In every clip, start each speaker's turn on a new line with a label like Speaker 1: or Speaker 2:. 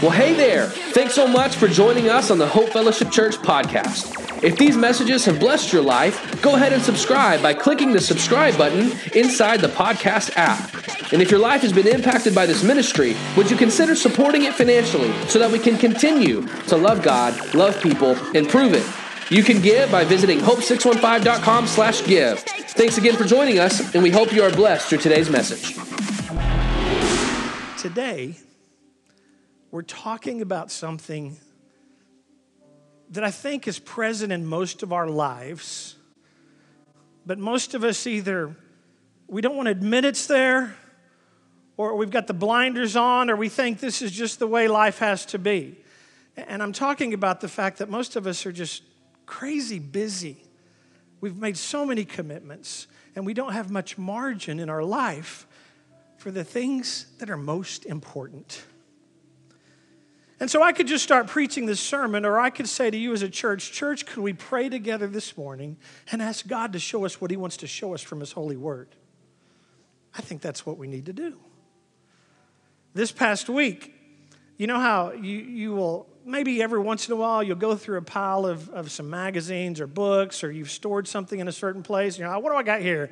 Speaker 1: Well, hey there. Thanks so much for joining us on the Hope Fellowship Church podcast. If these messages have blessed your life, go ahead and subscribe by clicking the subscribe button inside the podcast app. And if your life has been impacted by this ministry, would you consider supporting it financially so that we can continue to love God, love people, and prove it? You can give by visiting hope615.com slash give. Thanks again for joining us, and we hope you are blessed through today's message.
Speaker 2: Today, we're talking about something that I think is present in most of our lives, but most of us either we don't want to admit it's there, or we've got the blinders on, or we think this is just the way life has to be. And I'm talking about the fact that most of us are just crazy busy. We've made so many commitments, and we don't have much margin in our life for the things that are most important. And so I could just start preaching this sermon, or I could say to you as a church, Church, could we pray together this morning and ask God to show us what He wants to show us from His holy word? I think that's what we need to do. This past week, you know how you, you will, maybe every once in a while, you'll go through a pile of, of some magazines or books, or you've stored something in a certain place. You know, what do I got here?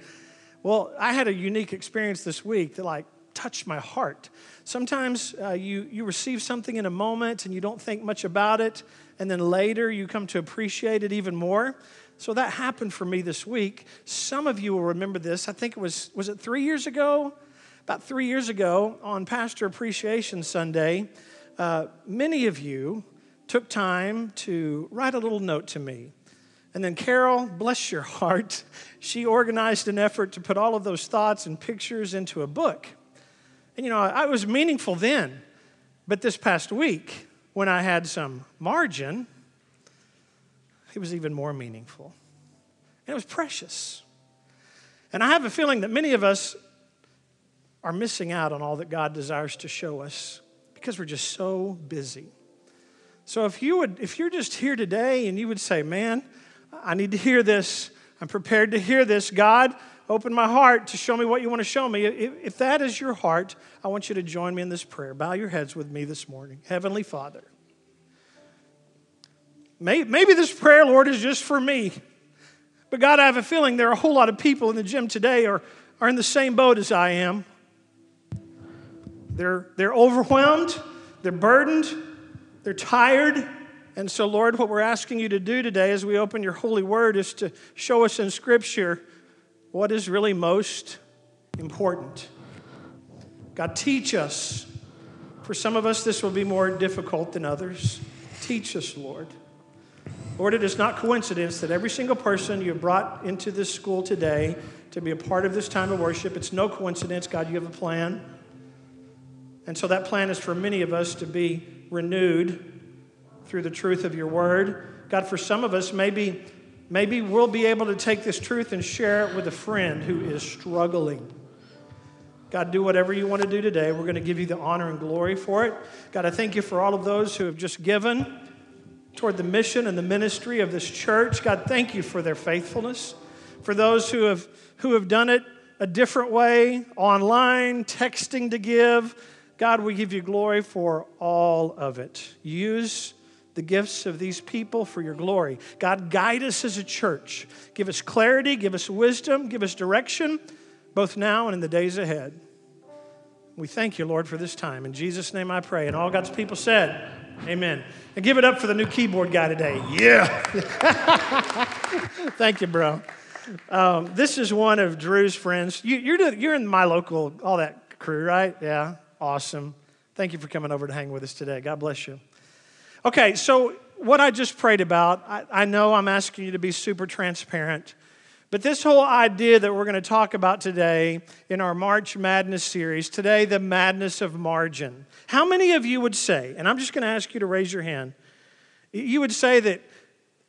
Speaker 2: Well, I had a unique experience this week that, like, touched my heart. Sometimes uh, you, you receive something in a moment and you don't think much about it, and then later you come to appreciate it even more. So that happened for me this week. Some of you will remember this. I think it was, was it three years ago? About three years ago on Pastor Appreciation Sunday, uh, many of you took time to write a little note to me. And then Carol, bless your heart, she organized an effort to put all of those thoughts and pictures into a book. And you know, I was meaningful then, but this past week, when I had some margin, it was even more meaningful. And it was precious. And I have a feeling that many of us are missing out on all that God desires to show us because we're just so busy. So if you would if you're just here today and you would say, "Man, I need to hear this. I'm prepared to hear this. God, open my heart to show me what you want to show me. If, that is your heart, I want you to join me in this prayer. Bow your heads with me this morning. Heavenly Father, maybe this prayer, Lord, is just for me. But God, I have a feeling there are a whole lot of people in the gym today are, are in the same boat as I am. They're, they're overwhelmed, they're burdened, they're tired. And so, Lord, what we're asking you to do today as we open your holy word is to show us in Scripture what is really most important. God, teach us. For some of us, this will be more difficult than others. Teach us, Lord. Lord, it is not coincidence that every single person you brought into this school today to be a part of this time of worship, it's no coincidence. God, you have a plan. And so that plan is for many of us to be renewed through the truth of your word. God, for some of us, maybe Maybe we'll be able to take this truth and share it with a friend who is struggling. God, do whatever you want to do today. We're going to give you the honor and glory for it. God, I thank you for all of those who have just given toward the mission and the ministry of this church. God, thank you for their faithfulness. For those who have, who have done it a different way, online, texting to give, God, we give you glory for all of it. Use the gifts of these people for your glory. God, guide us as a church. Give us clarity, give us wisdom, give us direction, both now and in the days ahead. We thank you, Lord, for this time. In Jesus' name I pray. And all God's people said, Amen. And give it up for the new keyboard guy today. Yeah. thank you, bro. Um, this is one of Drew's friends. You, you're, you're in my local, all that crew, right? Yeah. Awesome. Thank you for coming over to hang with us today. God bless you. Okay, so what I just prayed about, I, I know I'm asking you to be super transparent. But this whole idea that we're going to talk about today in our March Madness series, today, the madness of margin. How many of you would say, and I'm just going to ask you to raise your hand, you would say that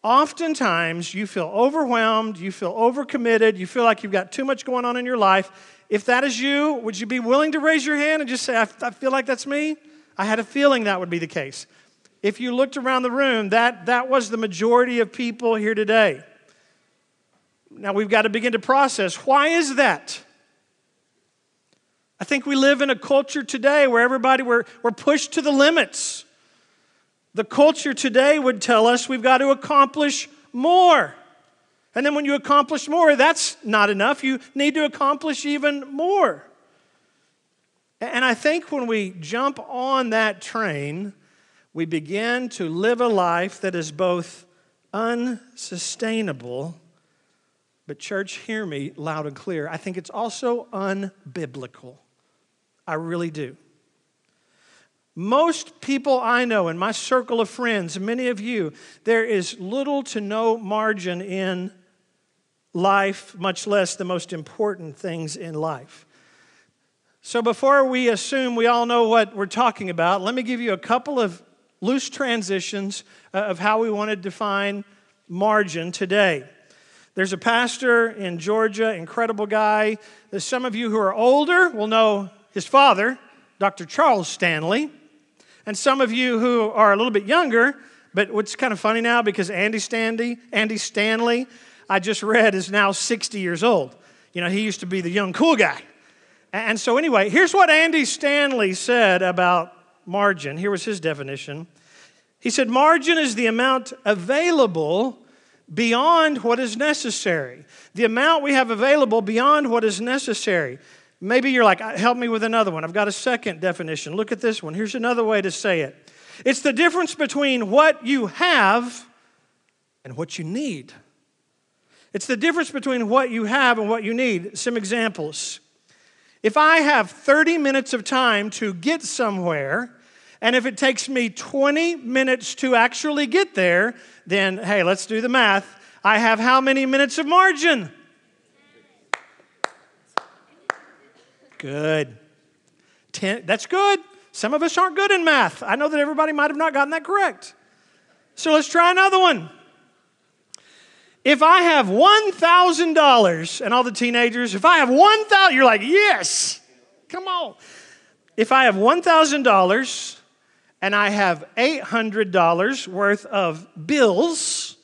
Speaker 2: oftentimes you feel overwhelmed, you feel overcommitted, you feel like you've got too much going on in your life. If that is you, would you be willing to raise your hand and just say, I, I feel like that's me? I had a feeling that would be the case if you looked around the room, that, that was the majority of people here today. Now we've got to begin to process why is that? I think we live in a culture today where everybody, we're, we're pushed to the limits. The culture today would tell us we've got to accomplish more. And then when you accomplish more, that's not enough. You need to accomplish even more. And I think when we jump on that train, we begin to live a life that is both unsustainable, but, church, hear me loud and clear. I think it's also unbiblical. I really do. Most people I know in my circle of friends, many of you, there is little to no margin in life, much less the most important things in life. So, before we assume we all know what we're talking about, let me give you a couple of loose transitions uh, of how we want to define margin today. There's a pastor in Georgia, incredible guy. There's some of you who are older will know his father, Dr. Charles Stanley. And some of you who are a little bit younger, but what's kind of funny now because Andy Stanley, Andy Stanley, I just read is now 60 years old. You know, he used to be the young cool guy. And so anyway, here's what Andy Stanley said about margin. Here was his definition. He said margin is the amount available beyond what is necessary. The amount we have available beyond what is necessary. Maybe you're like, uh, help me with another one. I've got a second definition. Look at this one. Here's another way to say it it's the difference between what you have and what you need. It's the difference between what you have and what you need. Some examples. If I have 30 minutes of time to get somewhere, and if it takes me 20 minutes to actually get there, then hey, let's do the math. I have how many minutes of margin? Good. Ten, that's good. Some of us aren't good in math. I know that everybody might have not gotten that correct. So let's try another one. If I have $1,000, and all the teenagers, if I have 1,000, you're like, yes, come on. If I have $1,000 and I have $800 worth of bills,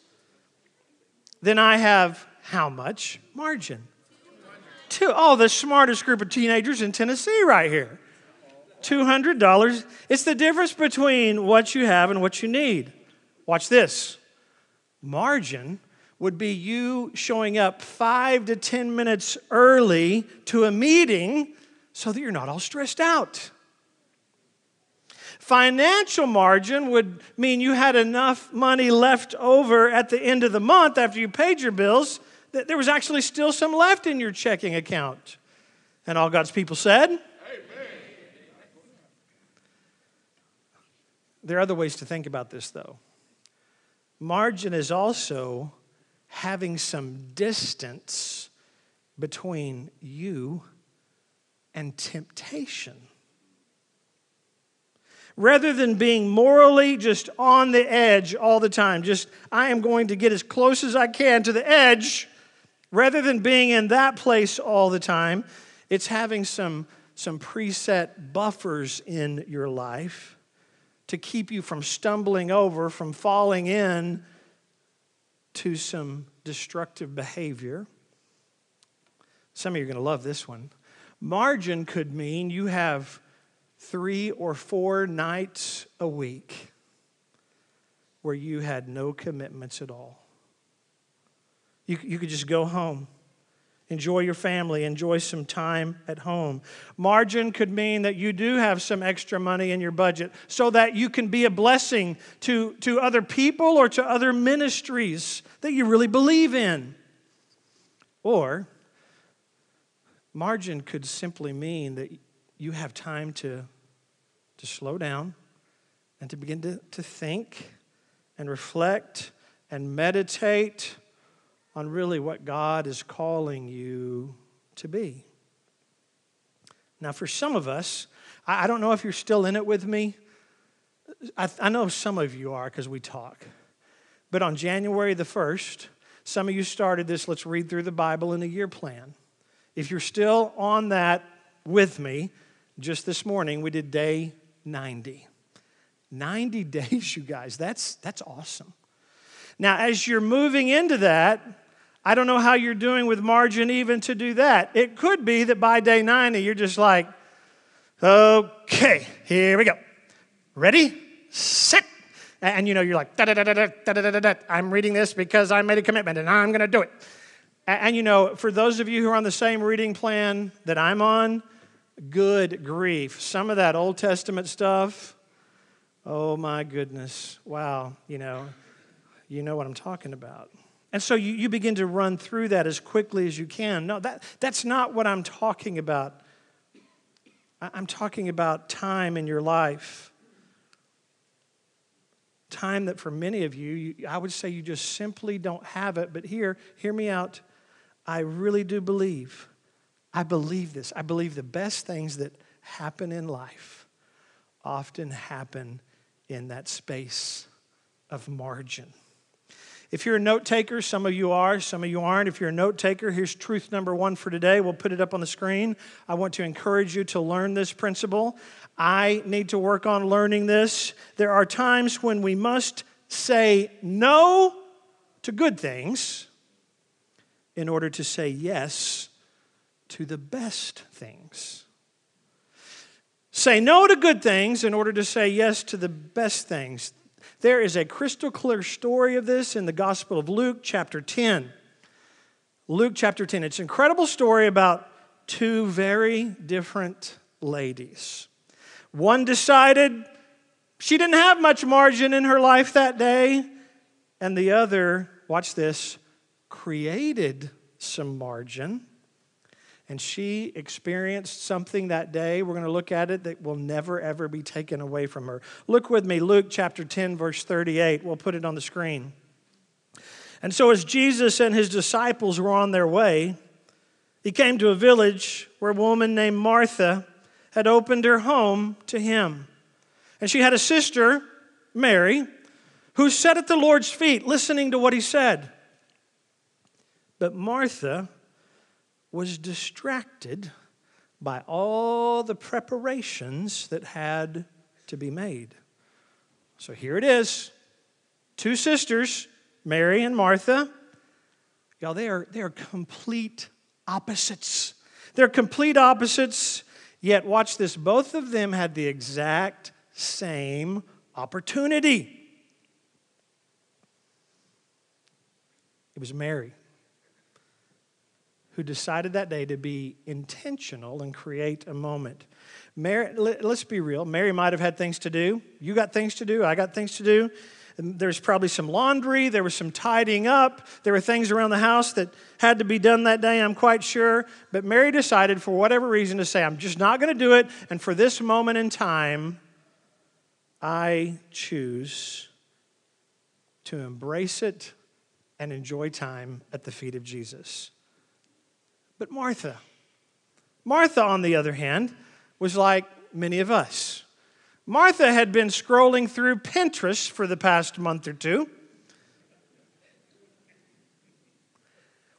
Speaker 2: then I have how much margin? Two. Oh, the smartest group of teenagers in Tennessee right here. $200. It's the difference between what you have and what you need. Watch this. Margin would be you showing up five to 10 minutes early to a meeting so that you're not all stressed out. Financial margin would mean you had enough money left over at the end of the month after you paid your bills that there was actually still some left in your checking account. And all God's people said, Amen. There are other ways to think about this, though. Margin is also having some distance between you and temptation. Rather than being morally just on the edge all the time, just I am going to get as close as I can to the edge, rather than being in that place all the time, it's having some, some preset buffers in your life to keep you from stumbling over, from falling in to some destructive behavior. Some of you are going to love this one. Margin could mean you have three or four nights a week where you had no commitments at all. You, you could just go home, enjoy your family, enjoy some time at home. Margin could mean that you do have some extra money in your budget so that you can be a blessing to, to other people or to other ministries that you really believe in. Or, margin could simply mean that you have time to, to slow down and to begin to, to think and reflect and meditate on really what God is calling you to be. Now, for some of us, I, I don't know if you're still in it with me. I, I know some of you are because we talk. But on January the 1st, some of you started this let's read through the Bible in a year plan. If you're still on that with me, just this morning we did day 90. 90 days, you guys. That's, that's awesome. Now, as you're moving into that, I don't know how you're doing with margin even to do that. It could be that by day 90, you're just like, okay, here we go. Ready, set, And you know, you're like. I'm reading this because I made a commitment and I'm going to do it. And you know, for those of you who are on the same reading plan that I'm on, good grief. Some of that Old Testament stuff, oh my goodness. Wow, you know, you know what I'm talking about. And so you, you begin to run through that as quickly as you can. No, that, that's not what I'm talking about. I'm talking about time in your life. Time that for many of you, you, I would say you just simply don't have it. But here, hear me out. I really do believe. I believe this. I believe the best things that happen in life often happen in that space of margin. If you're a note taker, some of you are, some of you aren't. If you're a note taker, here's truth number one for today. We'll put it up on the screen. I want to encourage you to learn this principle. I need to work on learning this. There are times when we must say no to good things in order to say yes to the best things. Say no to good things in order to say yes to the best things. There is a crystal clear story of this in the Gospel of Luke, chapter 10. Luke, chapter 10. It's an incredible story about two very different ladies. One decided she didn't have much margin in her life that day, and the other, watch this, created some margin and she experienced something that day. We're going to look at it that will never, ever be taken away from her. Look with me, Luke chapter 10, verse 38. We'll put it on the screen. And so, as Jesus and his disciples were on their way, he came to a village where a woman named Martha had opened her home to him. And she had a sister, Mary, who sat at the Lord's feet listening to what he said. But Martha, was distracted by all the preparations that had to be made. So here it is two sisters, Mary and Martha. Y'all, they are, they are complete opposites. They're complete opposites, yet, watch this, both of them had the exact same opportunity. It was Mary who decided that day to be intentional and create a moment. Mary, let's be real. Mary might have had things to do. You got things to do. I got things to do. There's probably some laundry. There was some tidying up. There were things around the house that had to be done that day, I'm quite sure. But Mary decided, for whatever reason, to say, I'm just not going to do it. And for this moment in time, I choose to embrace it and enjoy time at the feet of Jesus. But Martha, Martha, on the other hand, was like many of us. Martha had been scrolling through Pinterest for the past month or two,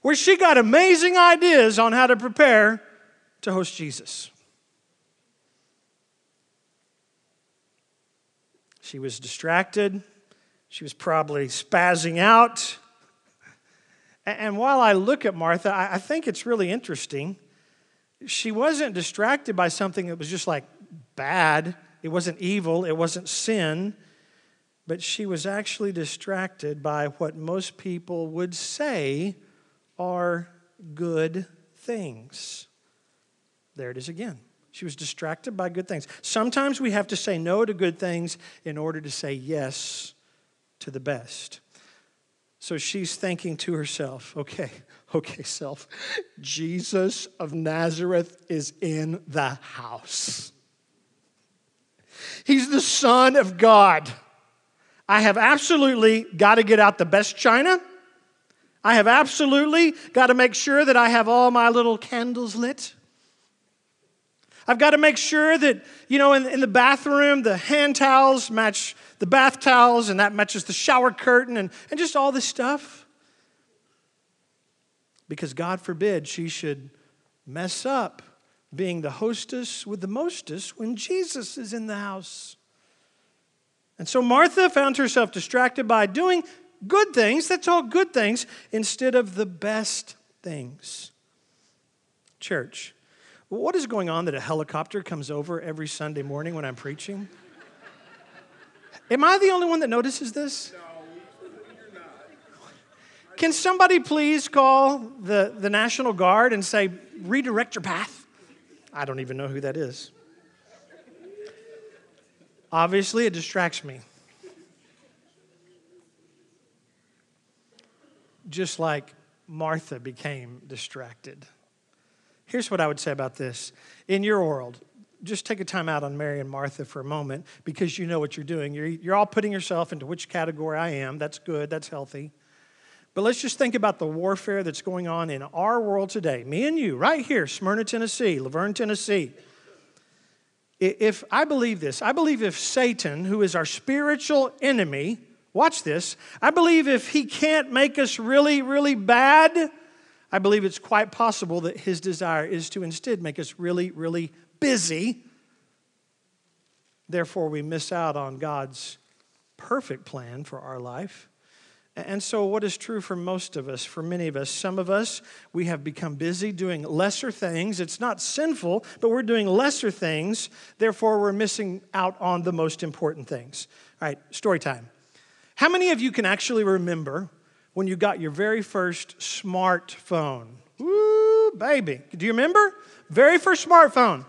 Speaker 2: where she got amazing ideas on how to prepare to host Jesus. She was distracted. She was probably spazzing out. And while I look at Martha, I think it's really interesting. She wasn't distracted by something that was just like bad, it wasn't evil, it wasn't sin, but she was actually distracted by what most people would say are good things. There it is again. She was distracted by good things. Sometimes we have to say no to good things in order to say yes to the best. So she's thinking to herself, okay, okay, self, Jesus of Nazareth is in the house. He's the Son of God. I have absolutely got to get out the best china. I have absolutely got to make sure that I have all my little candles lit. I've got to make sure that, you know, in, in the bathroom, the hand towels match the bath towels, and that matches the shower curtain, and, and just all this stuff. Because God forbid she should mess up being the hostess with the mostess when Jesus is in the house. And so Martha found herself distracted by doing good things, that's all good things, instead of the best things. Church, what is going on that a helicopter comes over every Sunday morning when I'm preaching? Am I the only one that notices this? Can somebody please call the, the National Guard and say, redirect your path? I don't even know who that is. Obviously, it distracts me. Just like Martha became distracted. Here's what I would say about this. In your world, just take a time out on Mary and Martha for a moment because you know what you're doing. You're, you're all putting yourself into which category I am. That's good, that's healthy. But let's just think about the warfare that's going on in our world today. Me and you, right here, Smyrna, Tennessee, La Vergne, Tennessee. If I believe this, I believe if Satan, who is our spiritual enemy, watch this, I believe if he can't make us really, really bad, I believe it's quite possible that his desire is to instead make us really, really busy. Therefore, we miss out on God's perfect plan for our life. And so, what is true for most of us, for many of us, some of us, we have become busy doing lesser things. It's not sinful, but we're doing lesser things. Therefore, we're missing out on the most important things. All right, story time. How many of you can actually remember when you got your very first smartphone? Woo, baby. Do you remember? Very first smartphone.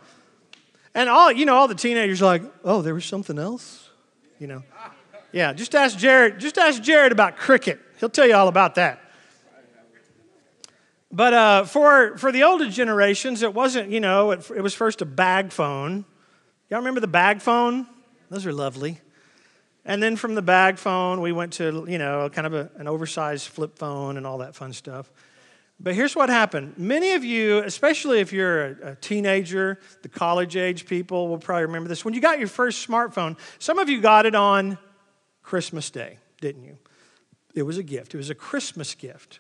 Speaker 2: And all, you know, all the teenagers like, oh, there was something else? You know. Yeah, just ask Jared, just ask Jared about cricket. He'll tell you all about that. But uh, for, for the older generations, it wasn't, you know, it, it was first a bag phone. Y'all remember the bag phone? Those are lovely. And then from the bag phone, we went to, you know, kind of a, an oversized flip phone and all that fun stuff. But here's what happened. Many of you, especially if you're a, a, teenager, the college age people will probably remember this. When you got your first smartphone, some of you got it on Christmas Day, didn't you? It was a gift, it was a Christmas gift.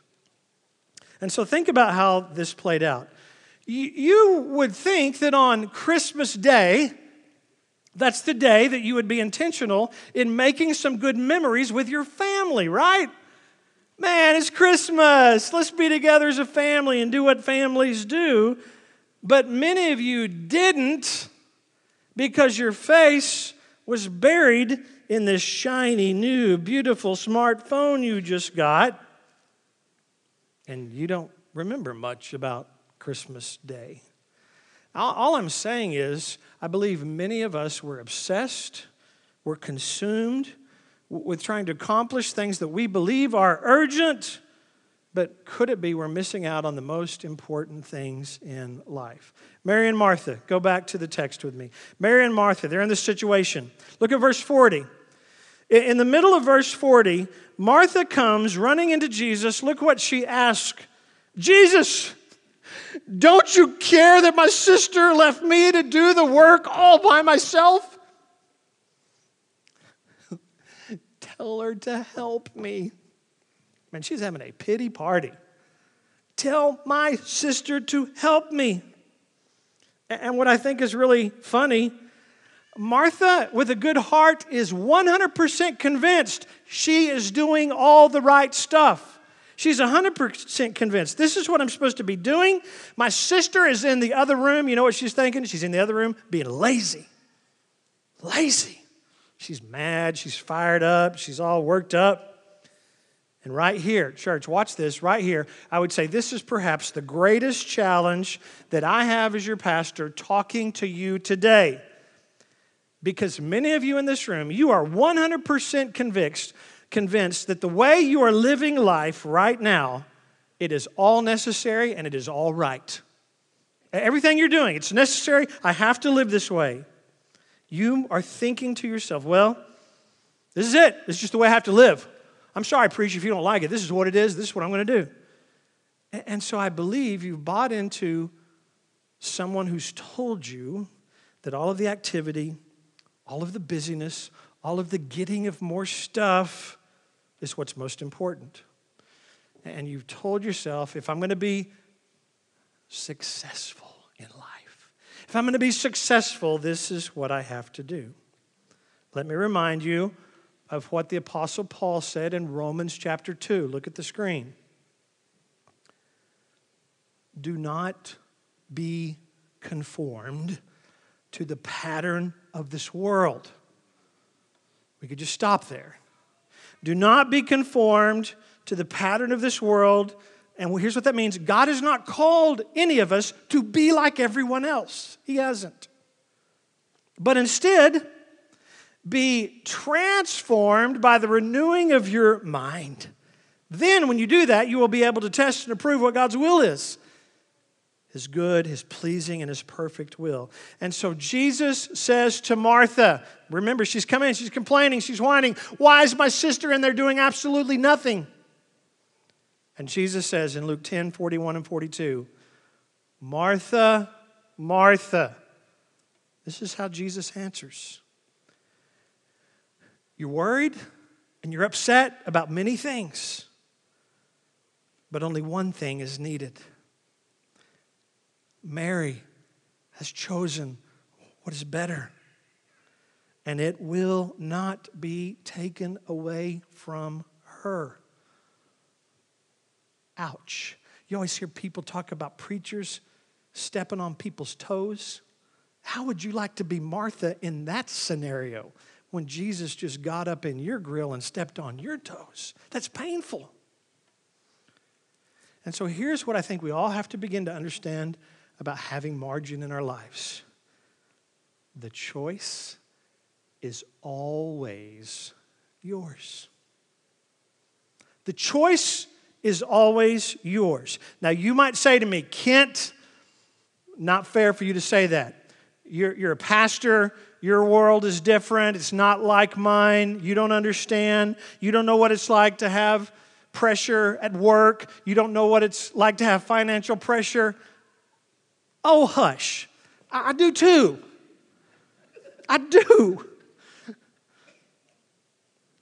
Speaker 2: And so think about how this played out. You would think that on Christmas Day, that's the day that you would be intentional in making some good memories with your family, right? Man, it's Christmas. Let's be together as a family and do what families do. But many of you didn't because your face was buried in this shiny, new, beautiful smartphone you just got, and you don't remember much about Christmas Day. All I'm saying is, I believe many of us were obsessed, were consumed with trying to accomplish things that we believe are urgent, but could it be we're missing out on the most important things in life? Mary and Martha, go back to the text with me. Mary and Martha, they're in this situation. Look at verse 40. In the middle of verse 40, Martha comes running into Jesus. Look what she asks Jesus, don't you care that my sister left me to do the work all by myself? Tell her to help me. Man, she's having a pity party. Tell my sister to help me. And what I think is really funny Martha, with a good heart, is 100% convinced she is doing all the right stuff. She's 100% convinced. This is what I'm supposed to be doing. My sister is in the other room. You know what she's thinking? She's in the other room being lazy. Lazy. She's mad. She's fired up. She's all worked up. And right here, church, watch this, right here, I would say this is perhaps the greatest challenge that I have as your pastor talking to you today because many of you in this room, you are 100% convinced, convinced that the way you are living life right now, it is all necessary and it is all right. Everything you're doing, it's necessary. I have to live this way. You are thinking to yourself, well, this is it. This is just the way I have to live. I'm sorry, preacher, if you don't like it. This is what it is. This is what I'm going to do. And so I believe you've bought into someone who's told you that all of the activity, all of the busyness, all of the getting of more stuff is what's most important. And you've told yourself if I'm going to be successful in life, if I'm going to be successful, this is what I have to do. Let me remind you of what the Apostle Paul said in Romans chapter 2. Look at the screen. Do not be conformed to the pattern of this world. We could just stop there. Do not be conformed to the pattern of this world. And here's what that means God has not called any of us to be like everyone else, He hasn't. But instead, be transformed by the renewing of your mind. Then, when you do that, you will be able to test and approve what God's will is his good, his pleasing, and his perfect will. And so Jesus says to Martha, remember, she's coming she's complaining, she's whining, Why is my sister in there doing absolutely nothing? And Jesus says in Luke 10 41 and 42, Martha, Martha. This is how Jesus answers. You're worried and you're upset about many things, but only one thing is needed. Mary has chosen what is better, and it will not be taken away from her. Ouch. You always hear people talk about preachers stepping on people's toes. How would you like to be Martha in that scenario when Jesus just got up in your grill and stepped on your toes? That's painful. And so here's what I think we all have to begin to understand about having margin in our lives the choice is always yours. The choice is always yours. Now, you might say to me, Kent, not fair for you to say that. You're, you're a pastor, your world is different, it's not like mine, you don't understand, you don't know what it's like to have pressure at work, you don't know what it's like to have financial pressure. Oh, hush. I, I do too. I do.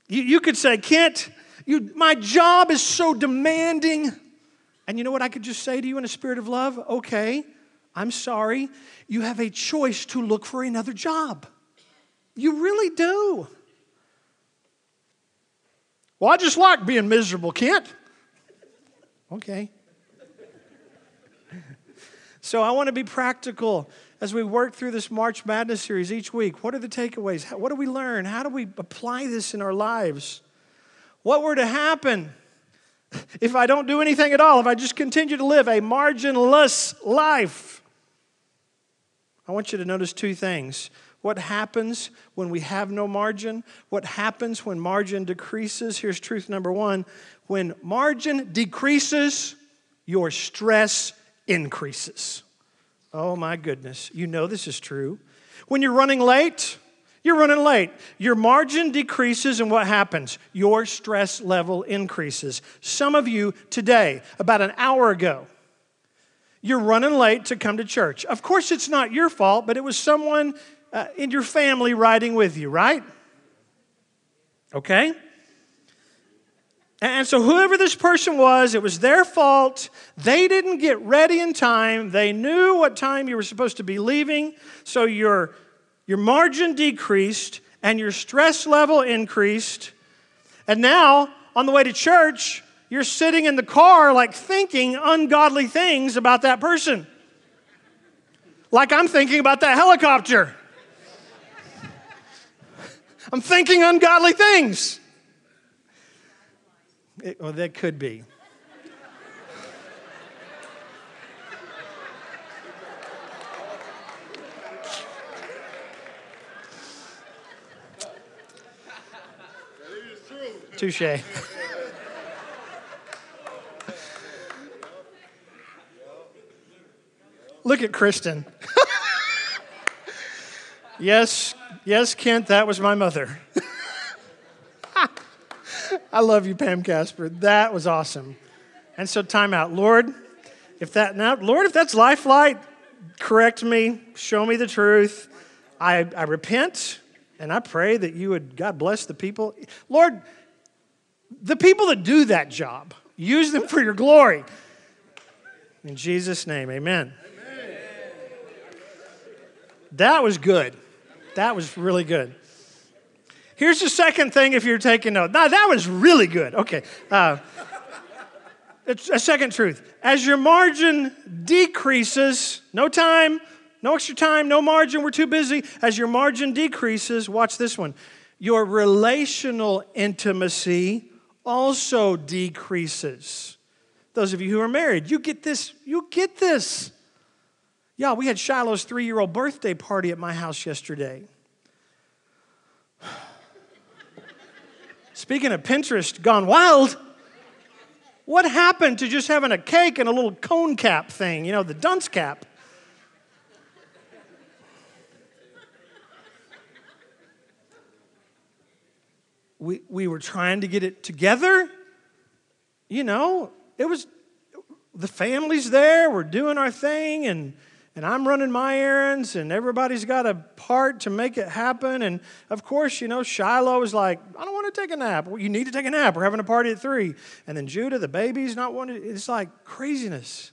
Speaker 2: You, you could say, Kent, you, my job is so demanding. And you know what I could just say to you in a spirit of love? Okay, I'm sorry. You have a choice to look for another job. You really do. Well, I just like being miserable, Kent. Okay. So I want to be practical as we work through this March Madness series each week. What are the takeaways? What do we learn? How do we apply this in our lives? What were to happen if I don't do anything at all, if I just continue to live a marginless life? I want you to notice two things. What happens when we have no margin? What happens when margin decreases? Here's truth number one when margin decreases, your stress increases. Oh my goodness. You know this is true. When you're running late, you're running late. Your margin decreases, and what happens? Your stress level increases. Some of you today, about an hour ago, you're running late to come to church. Of course, it's not your fault, but it was someone uh, in your family riding with you, right? Okay? And so, whoever this person was, it was their fault. They didn't get ready in time. They knew what time you were supposed to be leaving. So, your, your margin decreased and your stress level increased. And now, on the way to church, you're sitting in the car, like thinking ungodly things about that person. Like I'm thinking about that helicopter. I'm thinking ungodly things. It, well, that could be. Touche. Look at Kristen. yes, yes, Kent, that was my mother. I love you, Pam Casper. That was awesome. And so, time out. Lord, if that now, Lord, if that's LifeFlight, correct me, show me the truth. I, I repent and I pray that you would, God bless the people. Lord, the people that do that job, use them for your glory. In Jesus' name, amen. amen. That was good. That was really good. Here's the second thing if you're taking note. Now, that was really good. Okay. Uh, it's a second truth. As your margin decreases, no time, no extra time, no margin, we're too busy. As your margin decreases, watch this one. your relational intimacy also decreases. Those of you who are married, you get this, you get this. Yeah, we had Shiloh's three year old birthday party at my house yesterday. Speaking of Pinterest gone wild, what happened to just having a cake and a little cone cap thing, you know, the dunce cap? we, we were trying to get it together. You know, it was the family's there, we're doing our thing, and, and I'm running my errands, and everybody's got a part to make it happen. And of course, you know, Shiloh is like, I don't want to take a nap. Well, you need to take a nap. We're having a party at three. And then Judah, the baby's not wanting It's like craziness.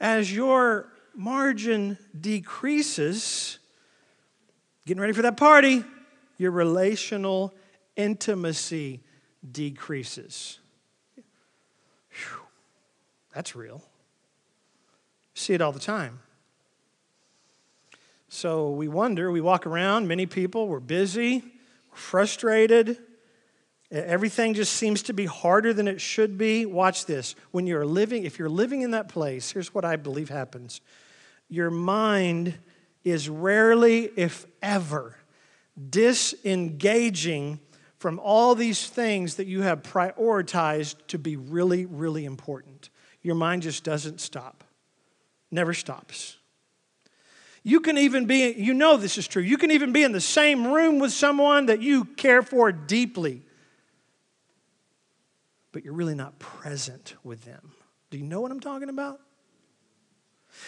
Speaker 2: As your margin decreases, getting ready for that party, your relational intimacy decreases. Whew, that's real. See it all the time. So we wonder, we walk around, many people, we're busy, we're frustrated. Everything just seems to be harder than it should be. Watch this. When you're living, if you're living in that place, here's what I believe happens your mind is rarely, if ever, disengaging from all these things that you have prioritized to be really, really important. Your mind just doesn't stop, never stops. You can even be, you know this is true, you can even be in the same room with someone that you care for deeply, but you're really not present with them. Do you know what I'm talking about?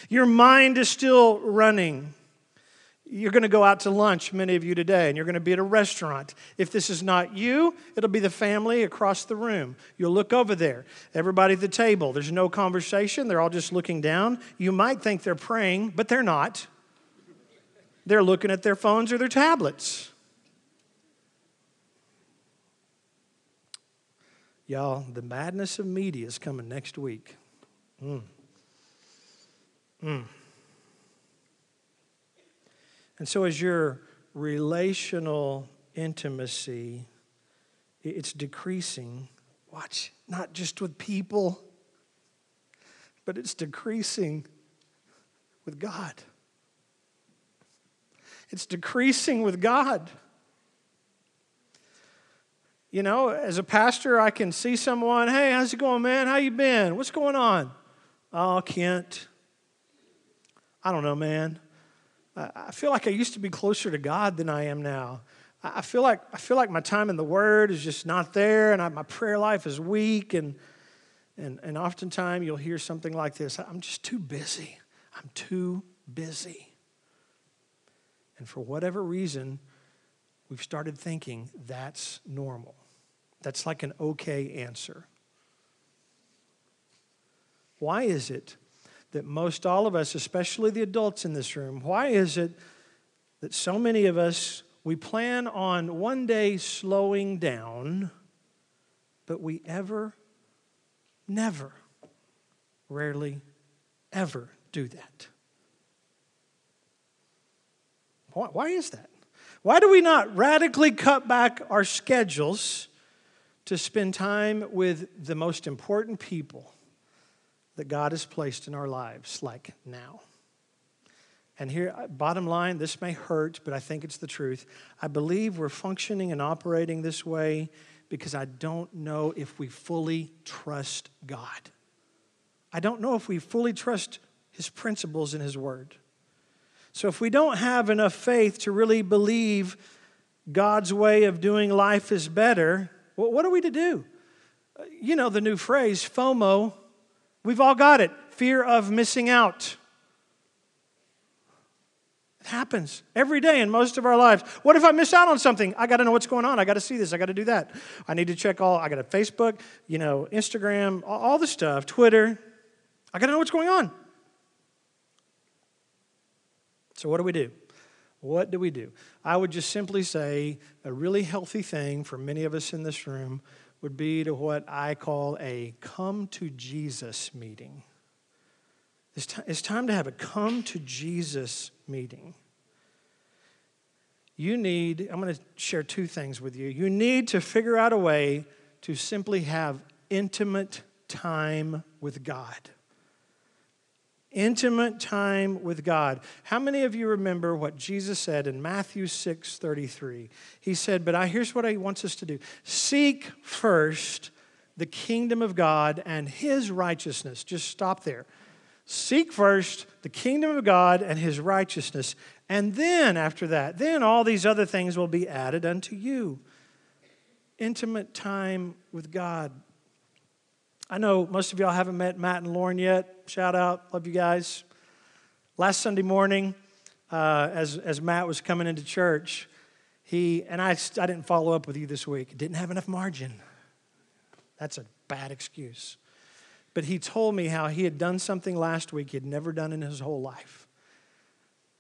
Speaker 2: Your mind is still running. You're going to go out to lunch, many of you today, and you're going to be at a restaurant. If this is not you, it'll be the family across the room. You'll look over there. Everybody at the table. There's no conversation. They're all just looking down. You might think they're praying, but they're not. They're looking at their phones or their tablets. Y'all, the madness of media is coming next week. Mm. Mm. And so, as your relational intimacy, it's decreasing. Watch, not just with people, but it's decreasing with God. It's decreasing with God. You know, as a pastor, I can see someone, hey, how's it going, man? How you been? What's going on? Oh, Kent. I don't know, man. I feel like I used to be closer to God than I am now. I feel like, I feel like my time in the Word is just not there, and I, my prayer life is weak. And, and, and oftentimes you'll hear something like this I'm just too busy. I'm too busy. And for whatever reason, we've started thinking that's normal. That's like an okay answer. Why is it that most all of us, especially the adults in this room, why is it that so many of us, we plan on one day slowing down, but we ever, never, rarely, ever do that? Why, why is that? Why do we not radically cut back our schedules to spend time with the most important people that God has placed in our lives, like now. And here, uh, bottom line, this may hurt, but I think it's the truth. I believe we're functioning and operating this way because I don't know if we fully trust God. I don't know if we fully trust His principles and His Word. So if we don't have enough faith to really believe God's way of doing life is better, what are we to do? Uh, you know the new phrase, FOMO, We've all got it fear of missing out. It happens every day in most of our lives. What if I miss out on something? I got to know what's going on. I got to see this. I got to do that. I need to check all. I got a Facebook, you know, Instagram, all the stuff, Twitter. I got to know what's going on. So, what do we do? What do we do? I would just simply say a really healthy thing for many of us in this room would be to what I call a come to Jesus meeting. It's, t- it's time to have a come to Jesus meeting. You need, I'm going to share two things with you. You need to figure out a way to simply have intimate time with God. Intimate time with God. How many of you remember what Jesus said in Matthew 6 33? He said, But I, here's what he wants us to do seek first the kingdom of God and his righteousness. Just stop there. Seek first the kingdom of God and his righteousness, and then after that, then all these other things will be added unto you. Intimate time with God. I know most of y'all haven't met Matt and Lauren yet. Shout out, love you guys. Last Sunday morning, uh, as, as Matt was coming into church, he, and I, I didn't follow up with you this week, didn't have enough margin. That's a bad excuse. But he told me how he had done something last week he had never done in his whole life.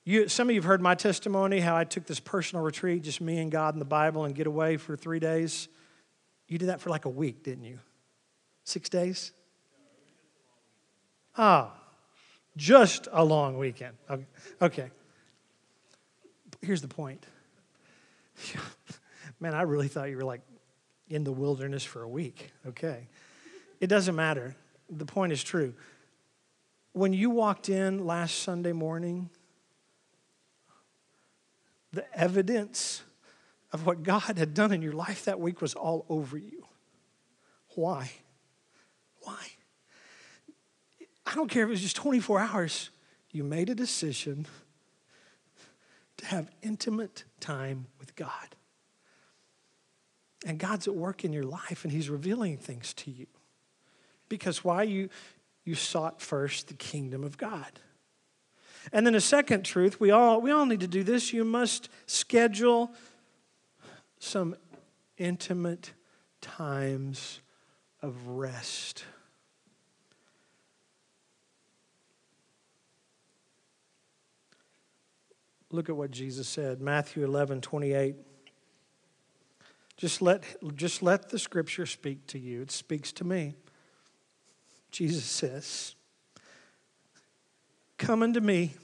Speaker 2: You, some of you have heard my testimony, how I took this personal retreat, just me and God and the Bible, and get away for three days. You did that for like a week, didn't you? Six days? Oh, just a long weekend. Okay. Here's the point. Man, I really thought you were like in the wilderness for a week. Okay. It doesn't matter. The point is true. When you walked in last Sunday morning, the evidence of what God had done in your life that week was all over you. Why? Why? I don't care if it was just 24 hours. You made a decision to have intimate time with God. And God's at work in your life and He's revealing things to you. Because why? You, you sought first the kingdom of God. And then a second truth, we all, we all need to do this. You must schedule some intimate times of rest. Look at what Jesus said, Matthew 11, 28. Just let, just let the scripture speak to you. It speaks to me. Jesus says, Come unto me,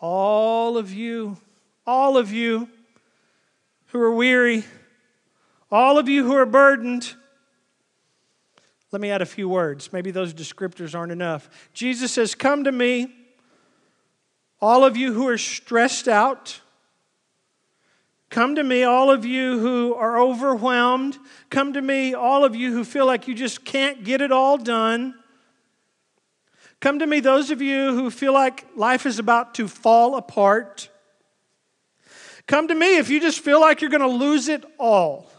Speaker 2: all of you, all of you who are weary, all of you who are burdened. Let me add a few words. Maybe those descriptors aren't enough. Jesus says, Come to me, all of you who are stressed out. Come to me, all of you who are overwhelmed. Come to me, all of you who feel like you just can't get it all done. Come to me, those of you who feel like life is about to fall apart. Come to me if you just feel like you're going to lose it all.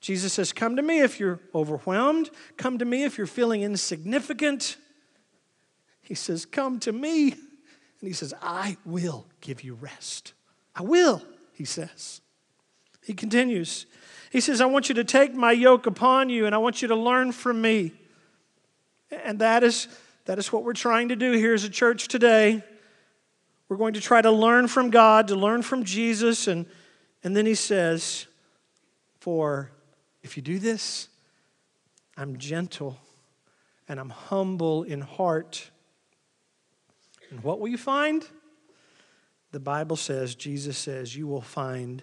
Speaker 2: Jesus says, Come to me if you're overwhelmed. Come to me if you're feeling insignificant. He says, Come to me. And he says, I will give you rest. I will, he says. He continues. He says, I want you to take my yoke upon you and I want you to learn from me. And that is, that is what we're trying to do here as a church today. We're going to try to learn from God, to learn from Jesus. And, and then he says, For if you do this, I'm gentle and I'm humble in heart. And what will you find? The Bible says, Jesus says, you will find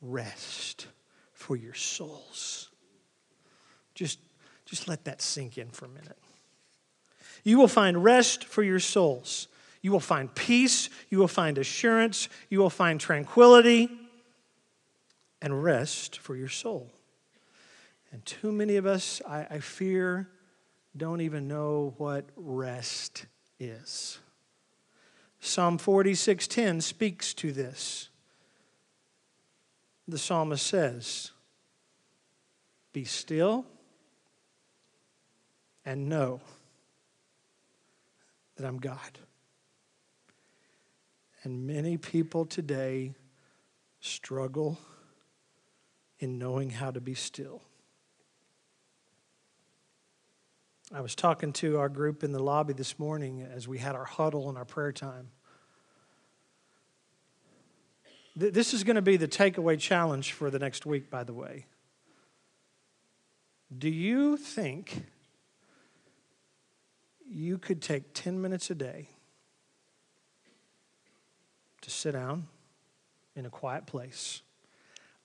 Speaker 2: rest for your souls. Just, just let that sink in for a minute. You will find rest for your souls. You will find peace. You will find assurance. You will find tranquility and rest for your soul. And too many of us, I, I fear, don't even know what rest is. Psalm 46:10 speaks to this. The psalmist says, "Be still and know that I'm God." And many people today struggle in knowing how to be still. I was talking to our group in the lobby this morning as we had our huddle and our prayer time. This is going to be the takeaway challenge for the next week, by the way. Do you think you could take 10 minutes a day to sit down in a quiet place.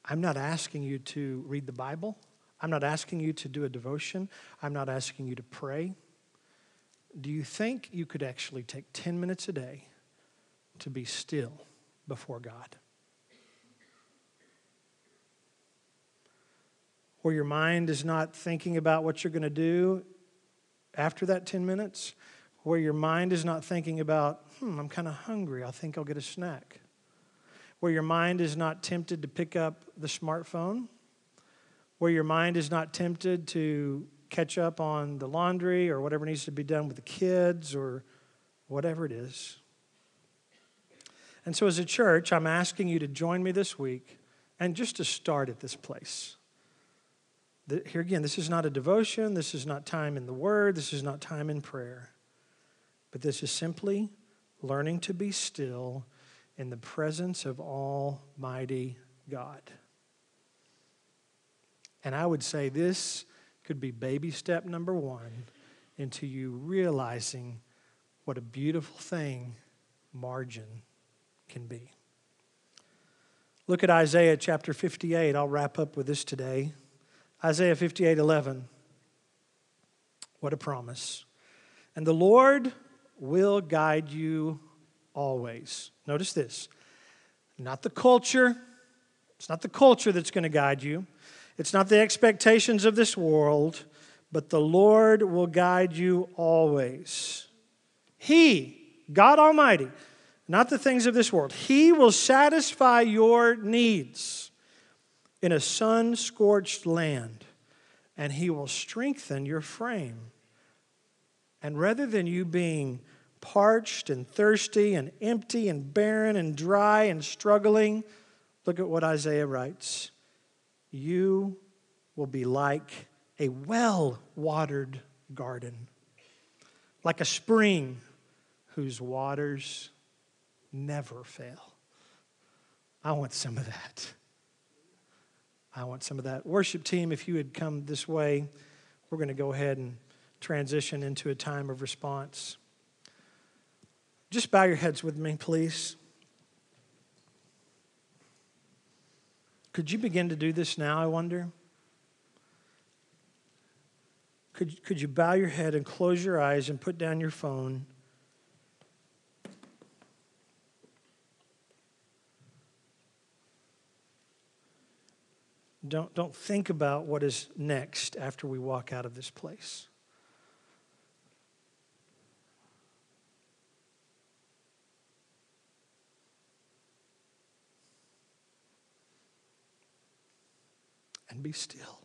Speaker 2: I'm not asking you to read the Bible. I'm not asking you to do a devotion. I'm not asking you to pray. Do you think you could actually take 10 minutes a day to be still before God? Where your mind is not thinking about what you're going to do after that 10 minutes? Where your mind is not thinking about, hmm, I'm kind of hungry. I think I'll get a snack. Where your mind is not tempted to pick up the smartphone. Where your mind is not tempted to catch up on the laundry or whatever needs to be done with the kids or whatever it is. And so, as a church, I'm asking you to join me this week and just to start at this place. Here again, this is not a devotion, this is not time in the Word, this is not time in prayer, but this is simply learning to be still in the presence of Almighty God. And I would say this could be baby step number one into you realizing what a beautiful thing margin can be. Look at Isaiah chapter 58. I'll wrap up with this today. Isaiah 58 11. What a promise. And the Lord will guide you always. Notice this not the culture, it's not the culture that's going to guide you, it's not the expectations of this world, but the Lord will guide you always. He, God Almighty, not the things of this world, He will satisfy your needs in a sun scorched land, and He will strengthen your frame. And rather than you being parched and thirsty and empty and barren and dry and struggling, look at what Isaiah writes you will be like a well watered garden, like a spring whose waters never fail. I want some of that. I want some of that. Worship team, if you had come this way, we're going to go ahead and transition into a time of response. Just bow your heads with me, please. Could you begin to do this now, I wonder? Could, could you bow your head and close your eyes and put down your phone? Don't, don't think about what is next after we walk out of this place. And be still.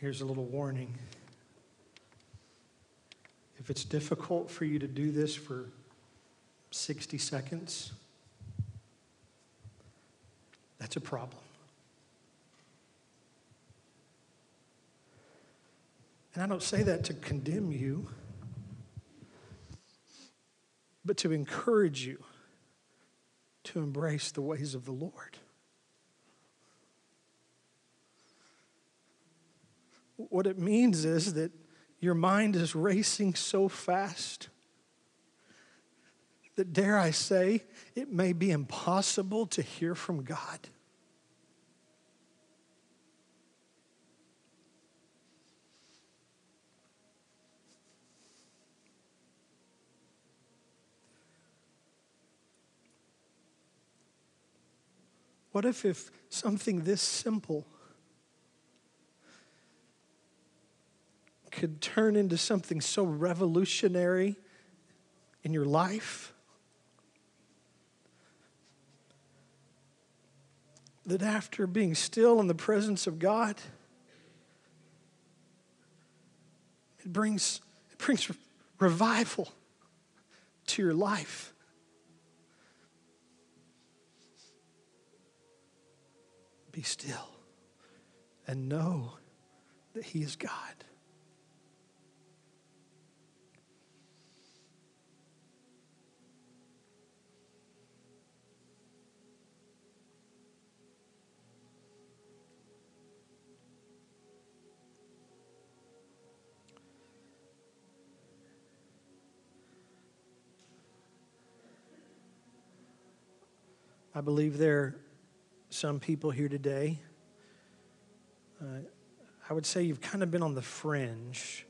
Speaker 2: Here's a little warning. If it's difficult for you to do this for 60 seconds, that's a problem. And I don't say that to condemn you, but to encourage you to embrace the ways of the Lord. What it means is that your mind is racing so fast that, dare I say, it may be impossible to hear from God. What if, if something this simple could turn into something so revolutionary in your life that after being still in the presence of God, it brings, it brings revival to your life. Be still and know that He is God. I believe there are some people here today. Uh, I would say you've kind of been on the fringe.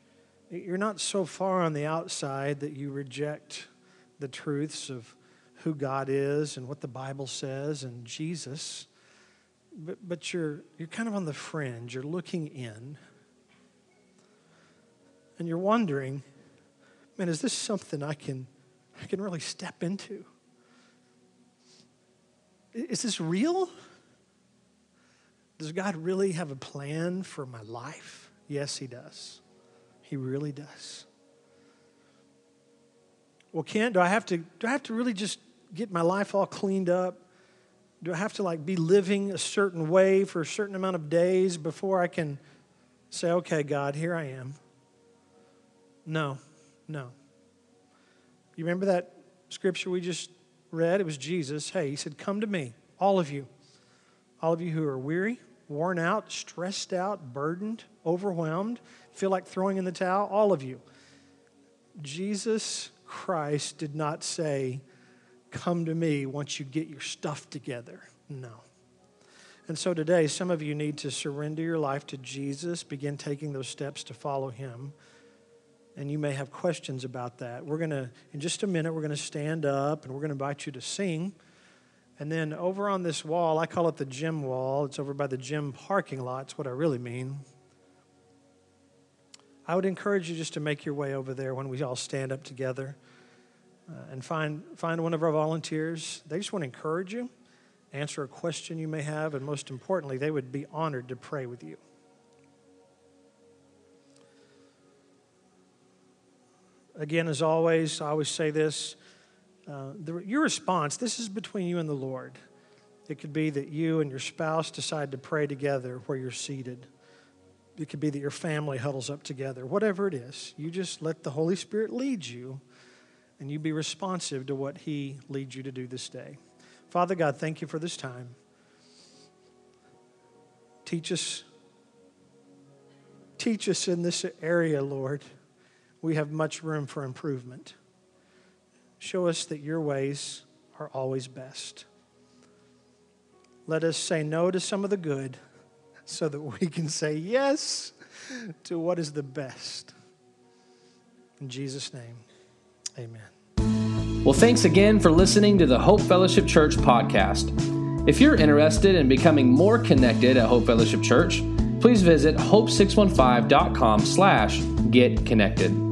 Speaker 2: You're not so far on the outside that you reject the truths of who God is and what the Bible says and Jesus, but, but you're, you're kind of on the fringe. You're looking in. And you're wondering, man, is this something I can, I can really step into? Is this real? Does God really have a plan for my life? Yes, He does. He really does. Well, Kent, do I have to do I have to really just get my life all cleaned up? Do I have to like be living a certain way for a certain amount of days before I can say, okay, God, here I am? No, no. You remember that scripture we just read, it was Jesus. Hey, he said, Come to me, all of you. All of you who are weary, worn out, stressed out, burdened, overwhelmed, feel like throwing in the towel, all of you. Jesus Christ did not say, Come to me once you get your stuff together. No. And so today, some of you need to surrender your life to Jesus, begin taking those steps to follow him and you may have questions about that. We're going to, in just a minute, we're going to stand up and we're going to invite you to sing. And then over on this wall, I call it the gym wall, it's over by the gym parking lot, it's what I really mean. I would encourage you just to make your way over there when we all stand up together uh, and find, find one of our volunteers. They just want to encourage you, answer a question you may have, and most importantly, they would be honored to pray with you. Again, as always, I always say this uh, the, your response, this is between you and the Lord. It could be that you and your spouse decide to pray together where you're seated. It could be that your family huddles up together. Whatever it is, you just let the Holy Spirit lead you and you be responsive to what He leads you to do this day. Father God, thank you for this time. Teach us, teach us in this area, Lord we have much room for improvement. Show us that your ways are always best. Let us say no to some of the good so that we can say yes to what is the best. In Jesus' name, amen.
Speaker 1: Well, thanks again for listening to the Hope Fellowship Church podcast. If you're interested in becoming more connected at Hope Fellowship Church, please visit hope615.com slash get connected.